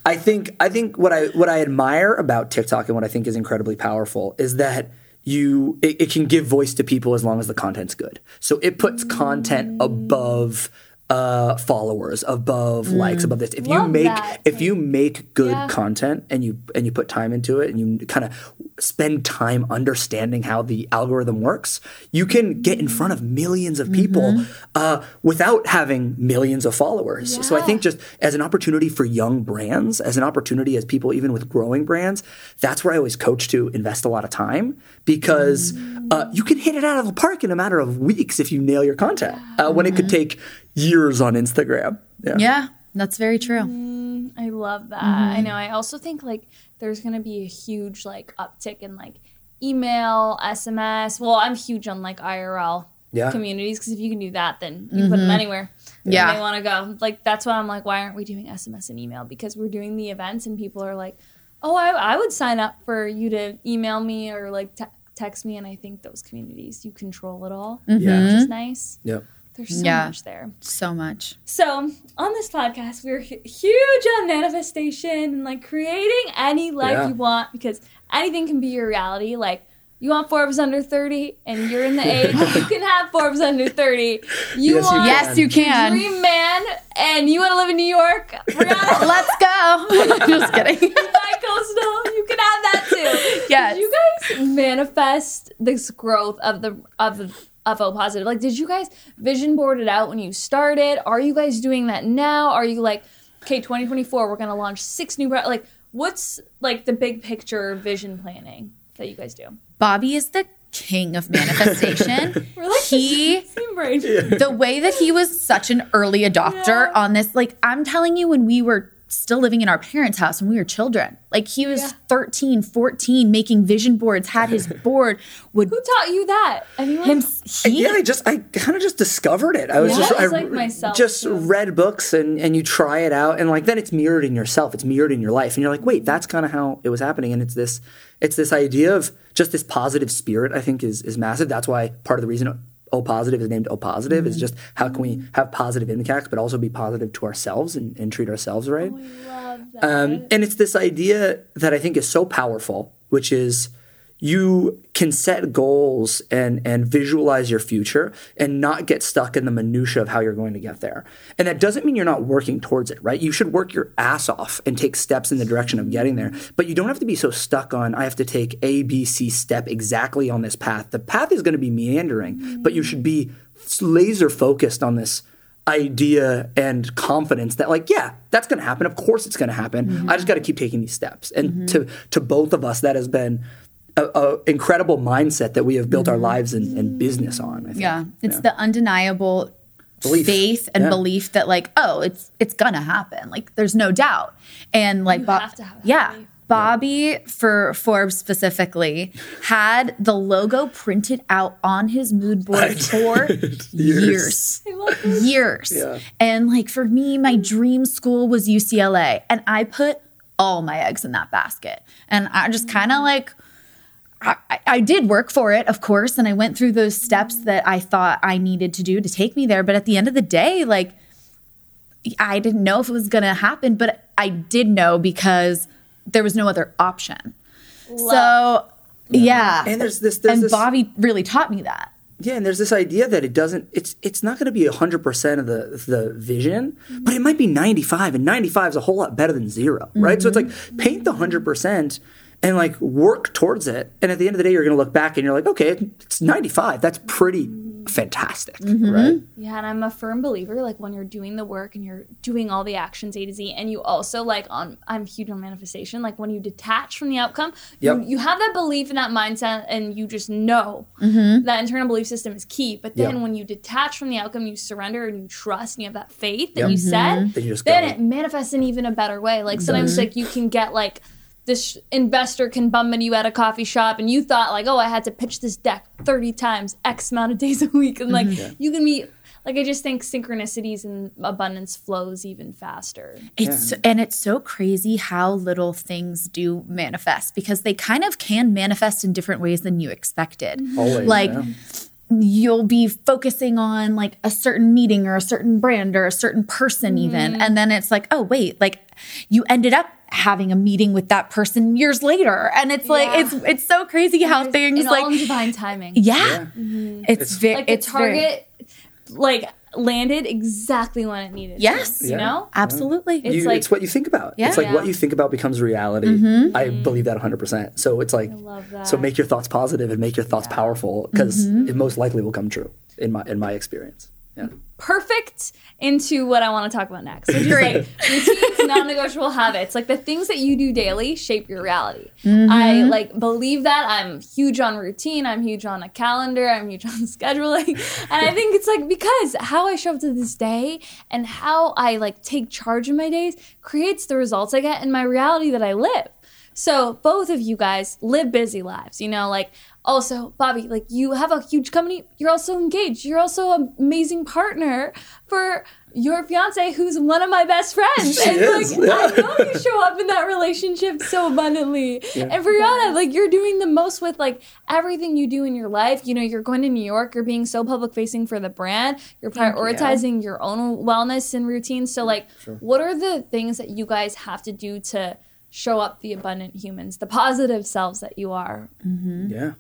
I think I think what I what I admire about TikTok and what I think is incredibly powerful is that you it, it can give voice to people as long as the content's good. So it puts content above uh, followers, above likes, above this. If you make that. if you make good Yeah. content and you and you put time into it and you kind of spend time understanding how the algorithm works, you can get in front of millions of people uh, without having millions of followers. So I think just as an opportunity for young brands, as an opportunity as people even with growing brands, that's where I always coach to invest a lot of time because uh, you can hit it out of the park in a matter of weeks if you nail your content. Uh, when it could take years on Instagram. Yeah. Yeah, that's very true. Mm, I love that. I mm-hmm. know. I also think like there's gonna be a huge like uptick in like email, SMS. Well, I'm huge on like IRL Yeah. communities because if you can do that, then you can put them mm-hmm. anywhere. Yeah. they want to go. Like that's why I'm like, why aren't we doing SMS and email? Because we're doing the events and people are like, oh, I, I would sign up for you to email me or like te- text me. And I think those communities you control it all, Yeah. which is nice. Yep. There's so Yeah. much there. So much. So on this podcast, we're huge on manifestation and like creating any life Yeah. you want because anything can be your reality. Like you want Forbes under thirty, and you're in the age you can have Forbes under thirty. You Yes, you want Yes, you can. dream man, and you want to live in New York. Let's go. Just kidding. bi-coastal, you can have that too. Yes. Did you guys manifest this growth of the of the of O Positiv? Like, did you guys vision board it out when you started? Are you guys doing that now? Are you like, okay, 2024, we're gonna launch six new bra- like what's like the big picture vision planning that you guys do? Bobby is the king of manifestation. We're like he the way that he was such an early adopter on this, like I'm telling you, when we were still living in our parents' house when we were children, like he was Yeah. 13, 14, making vision boards, had his board, would Who taught you that? Anyone? him, he, Yeah, I just I kind of just discovered it. I was Yeah, just I like myself, just too. read books and and you try it out and like then it's mirrored in yourself. It's mirrored in your life and you're like, wait, that's kind of how it was happening. And it's this it's this idea of just this positive spirit. I think is is massive. That's why part of the reason O Positiv is named O Positiv is just how can we have positive impacts, but also be positive to ourselves and, and treat ourselves right. love that. Um, and it's this idea that I think is so powerful, which is you can set goals and and visualize your future and not get stuck in the minutia of how you're going to get there. And that doesn't mean you're not working towards it, right? You should work your ass off and take steps in the direction of getting there. But you don't have to be so stuck on I have to take A, B, C step exactly on this path. The path is going to be meandering, but you should be laser focused on this idea and confidence that like yeah that's going to happen of course it's going to happen i just got to keep taking these steps and mm-hmm. to to both of us that has been a, a incredible mindset that we have built our mm-hmm. lives and, and business on I think. yeah, it's the undeniable Belief. faith and Yeah. belief that like, oh, it's it's gonna happen. Like there's no doubt. And like Bo- have to have yeah. belief. Bobby for Forbes specifically had the logo printed out on his mood board for years. I love. Years. Yeah. And like for me, my dream school was UCLA. And I put all my eggs in that basket. And I just kind of like I, I did work for it, of course, and I went through those steps that I thought I needed to do to take me there. But at the end of the day, like, I didn't know if it was going to happen, but I did know because there was no other option. So, yeah. and there's this there's and this Bobby really taught me that. Yeah, and there's this idea that it doesn't. It's it's not going to be hundred percent of the the vision, but it might be ninety five, and ninety five is a whole lot better than 0 right? So it's like paint the hundred percent and like work towards it, and at the end of the day, you're going to look back and you're like, okay, it's ninety five. That's pretty fantastic, mm-hmm. right? Yeah, and I'm a firm believer like when you're doing the work and you're doing all the actions A to Z, and you also like on I'm huge on manifestation. Like when you detach from the outcome, Yep. you, you have that belief and that mindset, and you just know mm-hmm. that internal belief system is key. But then Yep. when you detach from the outcome, you surrender and you trust and you have that faith that Yep. you said, mm-hmm. Then you just then it manifests in even a better way. Like sometimes like you can get like this investor can bum into you at a coffee shop and you thought like, oh, I had to pitch this deck 30 times, X amount of days a week. And like mm-hmm. you can be like I just think synchronicities and abundance flows even faster. It's and it's so crazy how little things do manifest because they kind of can manifest in different ways than you expected. Always, like yeah. You'll be focusing on like a certain meeting or a certain brand or a certain person even. Mm-hmm. And then it's like oh wait like you ended up having a meeting with that person years later. And it's like Yeah. it's it's so crazy how things like all in divine timing. yeah, mm-hmm. it's very Like the it's very- target like landed exactly when it needed. to, Yes. you Yeah. know? absolutely It's You, like- it's what you think about. Yeah. It's like Yeah. what you think about becomes reality. Mm-hmm. I mm-hmm. believe that 100%. So it's like, love that. so make your thoughts positive and make your thoughts powerful because mm-hmm. it most likely will come true in my in my experience. Perfect into what I want to talk about next. Which is like routines, non-negotiable habits. Like the things that you do daily shape your reality. I mm-hmm. like believe that. I'm huge on routine. I'm huge on a calendar. I'm huge on scheduling. And I think it's like because how I show up to this day and how I like take charge of my days creates the results I get in my reality that I live. So both of you guys live busy lives, you know, like also Bobby, like you have a huge company, you're also engaged, you're also an amazing partner for your fiance who's one of my best friends. She and is, like yeah. I know you show up in that relationship so abundantly. And Brianna, like you're doing the most with like everything you do in your life. You know, you're going to New York, you're being so public facing for the brand, you're prioritizing your own wellness and routine. So mm-hmm. like what are the things that you guys have to do to show up the abundant humans, the positive selves that you are? Yeah.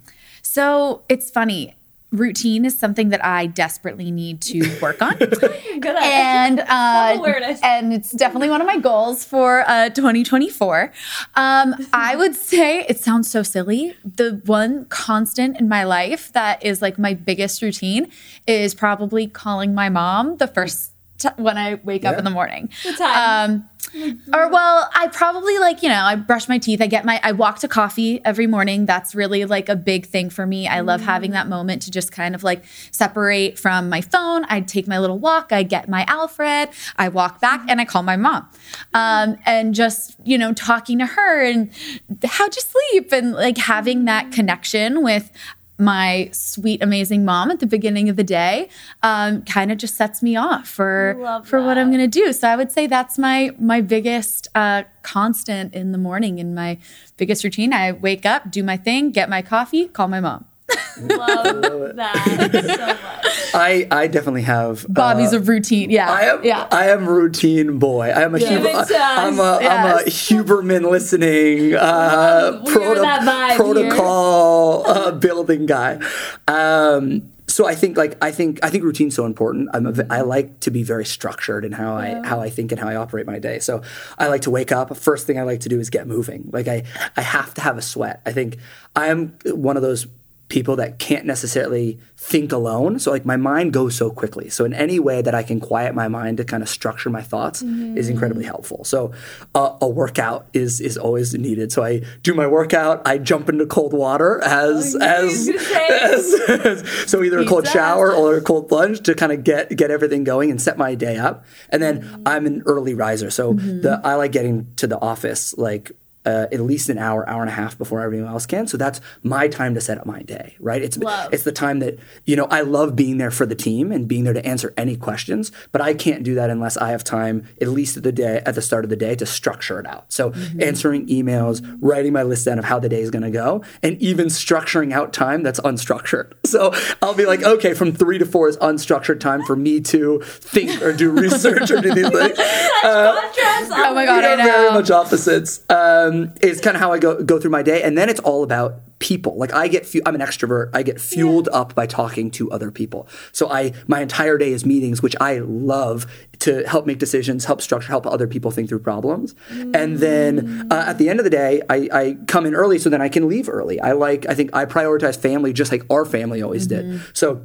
So it's funny. Routine is something that I desperately need to work on. Good at and uh, Self-awareness. and it's definitely one of my goals for uh, 2024. Um, I would say it sounds so silly. The one constant in my life that is like my biggest routine is probably calling my mom the first t- when I wake up in the morning. time? Um, or well, I probably like you know I brush my teeth. I get my I walk to coffee every morning. That's really like a big thing for me. I love having that moment to just kind of like separate from my phone. I take my little walk. I get my Alfred. I walk back and I call my mom, um, and just you know talking to her and how'd you sleep and like having that connection with my sweet amazing mom at the beginning of the day um, kind of just sets me off for Love for what I'm going to do. So I would say that's my my biggest uh, constant in the morning in my biggest routine. I wake up, do my thing, get my coffee, call my mom. Love that so much. I, I definitely have. uh, Bobby's a routine. Yeah, I am. yeah. I am routine boy. I am a. Give Huber, it to I'm a. us. am a Huberman listening. Uh, We are that vibe protocol uh, building guy. Um, so I think like I think I think routine's so important. I'm a, v- I like to be very structured in how I how I think and how I operate my day. So I like to wake up. First thing I like to do is get moving. Like I I have to have a sweat. I think I'm one of those people that can't necessarily think alone. So like my mind goes so quickly. So in any way that I can quiet my mind to kind of structure my thoughts is incredibly helpful. So uh, a workout is is always needed. So I do my workout. I jump into cold water as Oh, as, you were gonna say. as, as- so either a cold shower or a cold plunge to kind of get get everything going and set my day up. And then I'm an early riser. So the I like getting to the office like uh, at least an hour, hour and a half before everyone else can. So that's my time to set up my day, right? It's Love. it's the time that you know I love being there for the team and being there to answer any questions. But I can't do that unless I have time, at least at the day at the start of the day, to structure it out. So answering emails, writing my list down of how the day is going to go, and even structuring out time that's unstructured. So I'll be like, okay, from three to four is unstructured time for me to think or do research or do these things. Contrast. Oh my god, We I are very much opposites. Um, Um, it's kind of how I go go through my day, and then it's all about people. Like I get, fu- I'm an extrovert. I get fueled up by talking to other people. So I, my entire day is meetings, which I love to help make decisions, help structure, help other people think through problems. And then mm. uh, at the end of the day, I, I come in early so then I can leave early. I like, I think I prioritize family just like our family always did. Mm-hmm. So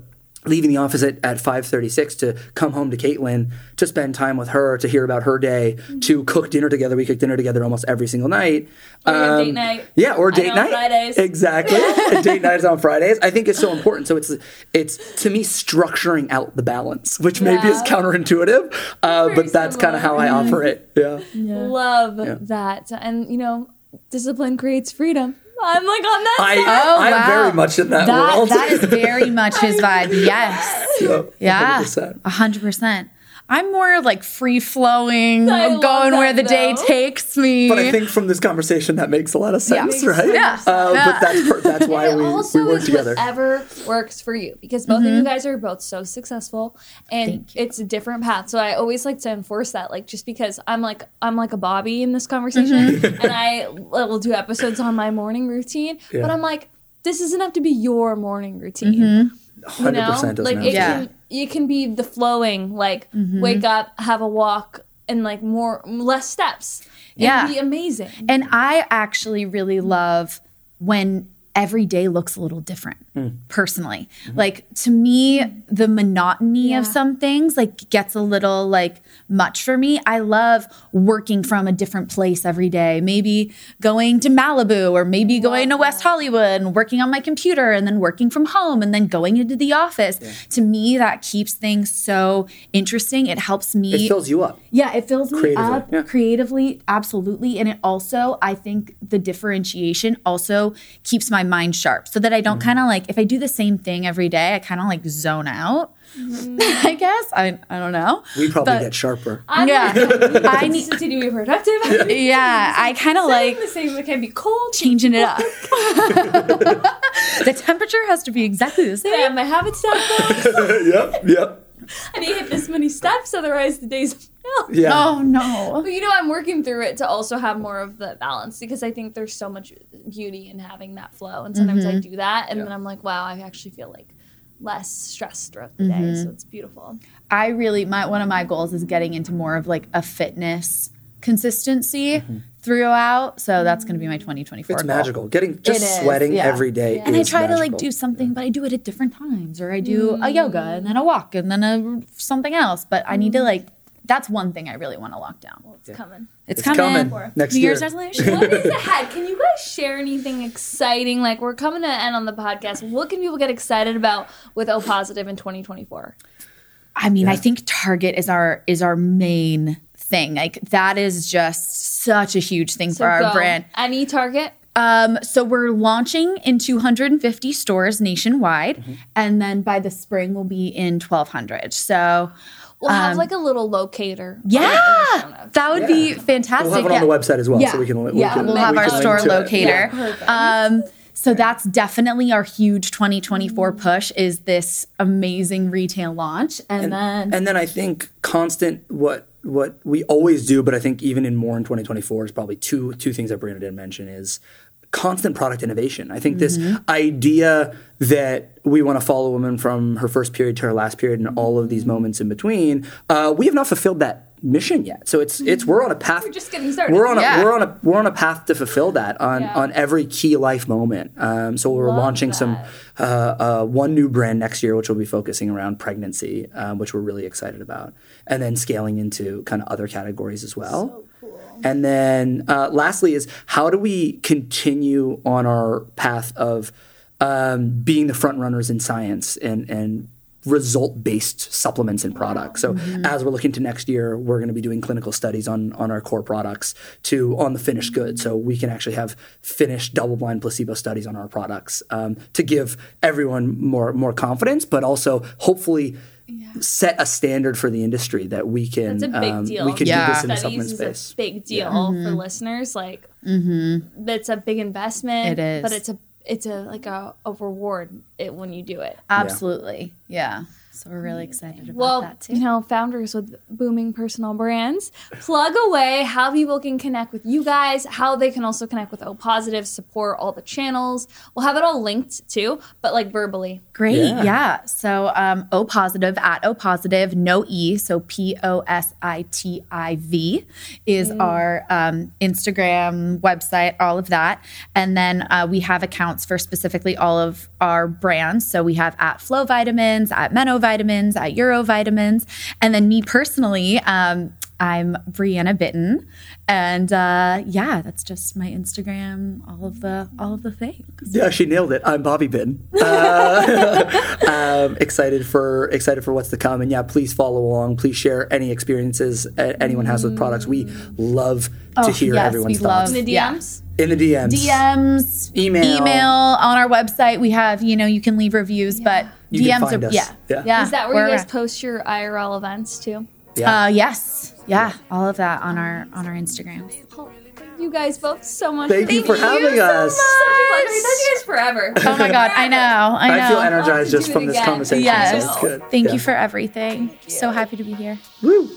leaving the office at, at 5.36 to come home to caitlin to spend time with her to hear about her day to cook dinner together. We cook dinner together almost every single night. Or Um, date night. yeah or I date know, night. Fridays. exactly. Date night is on fridays. I think it's so important. So it's it's to me structuring out the balance which maybe is counterintuitive uh, but that's kind of how i operate. Yeah. Love that. And you know, discipline creates freedom. I'm like on that I, side. Oh, I'm wow. very much in that, That world that is very much his vibe. Yes. yeah, Yeah. 100%. A hundred percent. I'm more like free flowing, I love going where that, the day takes me. But I think from this conversation that makes a lot of sense, uh, Yeah. right? Yeah. Uh, Yeah. But that's per- that's why we, it also we work is together. whatever works for you because both of you mm-hmm. guys are both so successful and it's a different path. So I always like to enforce that. Like just because I'm like I'm like a Bobby in this conversation mm-hmm. and I will do episodes on my morning routine, Yeah. but I'm like this doesn't have to be your morning routine. Mm-hmm. You Hundred know, percent doesn't like have it to. Yeah. can it can be the flowing like mm-hmm. wake up, have a walk, and like more less steps. and Yeah. be amazing. And I actually really love when every day looks a little different. Personally. Like to me, the monotony of some things like gets a little like much for me. I love working from a different place every day. Maybe going to Malibu or maybe going to West Hollywood and working on my computer and then working from home and then going into the office. To me, that keeps things so interesting. It helps me It fills you up. yeah, it fills me Creatively, up yeah. creatively, absolutely. And it also, I think the differentiation also keeps my mind sharp so that I Mm-hmm. don't kind of like, if I do the same thing every day, I kind of like zone out, I guess. I, I don't know. We probably But- get sharper. I'm Yeah. like, I I need- need to be productive. Yeah, I kind of like the same. It can be cold. changing it up. the temperature has to be exactly the I same. have my habit stack. yep, yep. I need to hit this many steps, otherwise the day's no. Yeah. Oh no. But you know, I'm working through it to also have more of the balance because I think there's so much beauty in having that flow. And sometimes I mm-hmm. do that, and then I'm like, wow, I actually feel like less stressed throughout the day. Mm-hmm. So it's beautiful. I really my one of my goals is getting into more of like a fitness consistency mm-hmm. throughout. So that's going to be my 2024 It's goal. magical. Getting just is, sweating yeah. every day. And I is try to like do something, but I do it at different times, or I do a yoga mm. and then a walk and then a something else. But I need to mm. like. That's one thing I really want to lock down. It's coming. It's, It's coming. coming next New Year's year. resolution. what is ahead? Can you guys share anything exciting? Like we're coming to end on the podcast. What can people get excited about with O Positiv in 2024? I mean, I think Target is our is our main thing. Like that is just such a huge thing for our go. brand. Any Target? Um, so we're launching in 250 stores nationwide, Mm-hmm. and then by the spring we'll be in 1,200. So We'll have like a little locator. yeah, that would be fantastic. We'll have it yeah. on the website as well, Yeah, so we can. We yeah, can, we'll have can our store locator. perfect. Um, so that's definitely our huge 2024 push is this amazing retail launch, and, then And then I think constant what what we always do, but I think even in more in 2024 is probably two two things that Brianna didn't mention is constant product innovation. I think this idea that we want to follow a woman from her first period to her last period and all of these moments in between, uh, we have not fulfilled that mission yet. So it's it's we're on a path. We're just getting started. We're on a Yeah. we're on a we're on a path to fulfill that on Yeah. on every key life moment. Um, so we're Love launching some uh, uh, one new brand next year, which will be focusing around pregnancy, um, which we're really excited about, and then scaling into kind of other categories as well. And then uh, lastly is how do we continue on our path of um, being the front runners in science and and result based supplements and products. So as we're looking to next year, we're going to be doing clinical studies on on our core products to on the finished good. So we can actually have finished double blind placebo studies on our products um, to give everyone more more confidence, but also hopefully. Set a standard for the industry that we can. That's a big um, deal. We can Yeah. do this in the Studies supplement is space. a big deal for listeners. Like, that's a big investment. It is. but it's a it's a like a, a reward it, when you do it. absolutely, yeah. So we're really excited about Well, that too. you know, founders with booming personal brands, plug away how people can connect with you guys, how they can also connect with O Positiv, support all the channels. We'll have it all linked too, but like verbally. Great. Yeah. Yeah. So um, O Positiv at O Positiv, no E. So P O S I T I V is our um, Instagram website, all of that. And then uh, we have accounts for specifically all of our brands. So we have at FLO Vitamins, at Meno Vitamins, at URO Vitamins. And then me personally, um, I'm Brianna Bitton, and uh, yeah, that's just my Instagram. All of the all of the things. Yeah, she nailed it. I'm Bobby Bin. Uh, um, excited for excited for what's to come, and yeah, please follow along. Please share any experiences anyone has with products. We love to hear yes, everyone's we thoughts love- In the Yeah. DMs. in the DMs. DMs, Email. email on our website. We have, you know, you can leave reviews, but You can DMs find are, us. yeah, Yeah. yeah. Is that where we're you guys around. post your IRL events too? Yeah. Uh, yes, yeah, all of that on our on our Instagrams. Oh, you guys both so much. Thank you for having us. Such a pleasure. We've you guys forever. Oh my god, I know, I know. I feel energized just it from this conversation. Yes, So it's good. thank Yeah. you for everything. So happy to be here. Woo.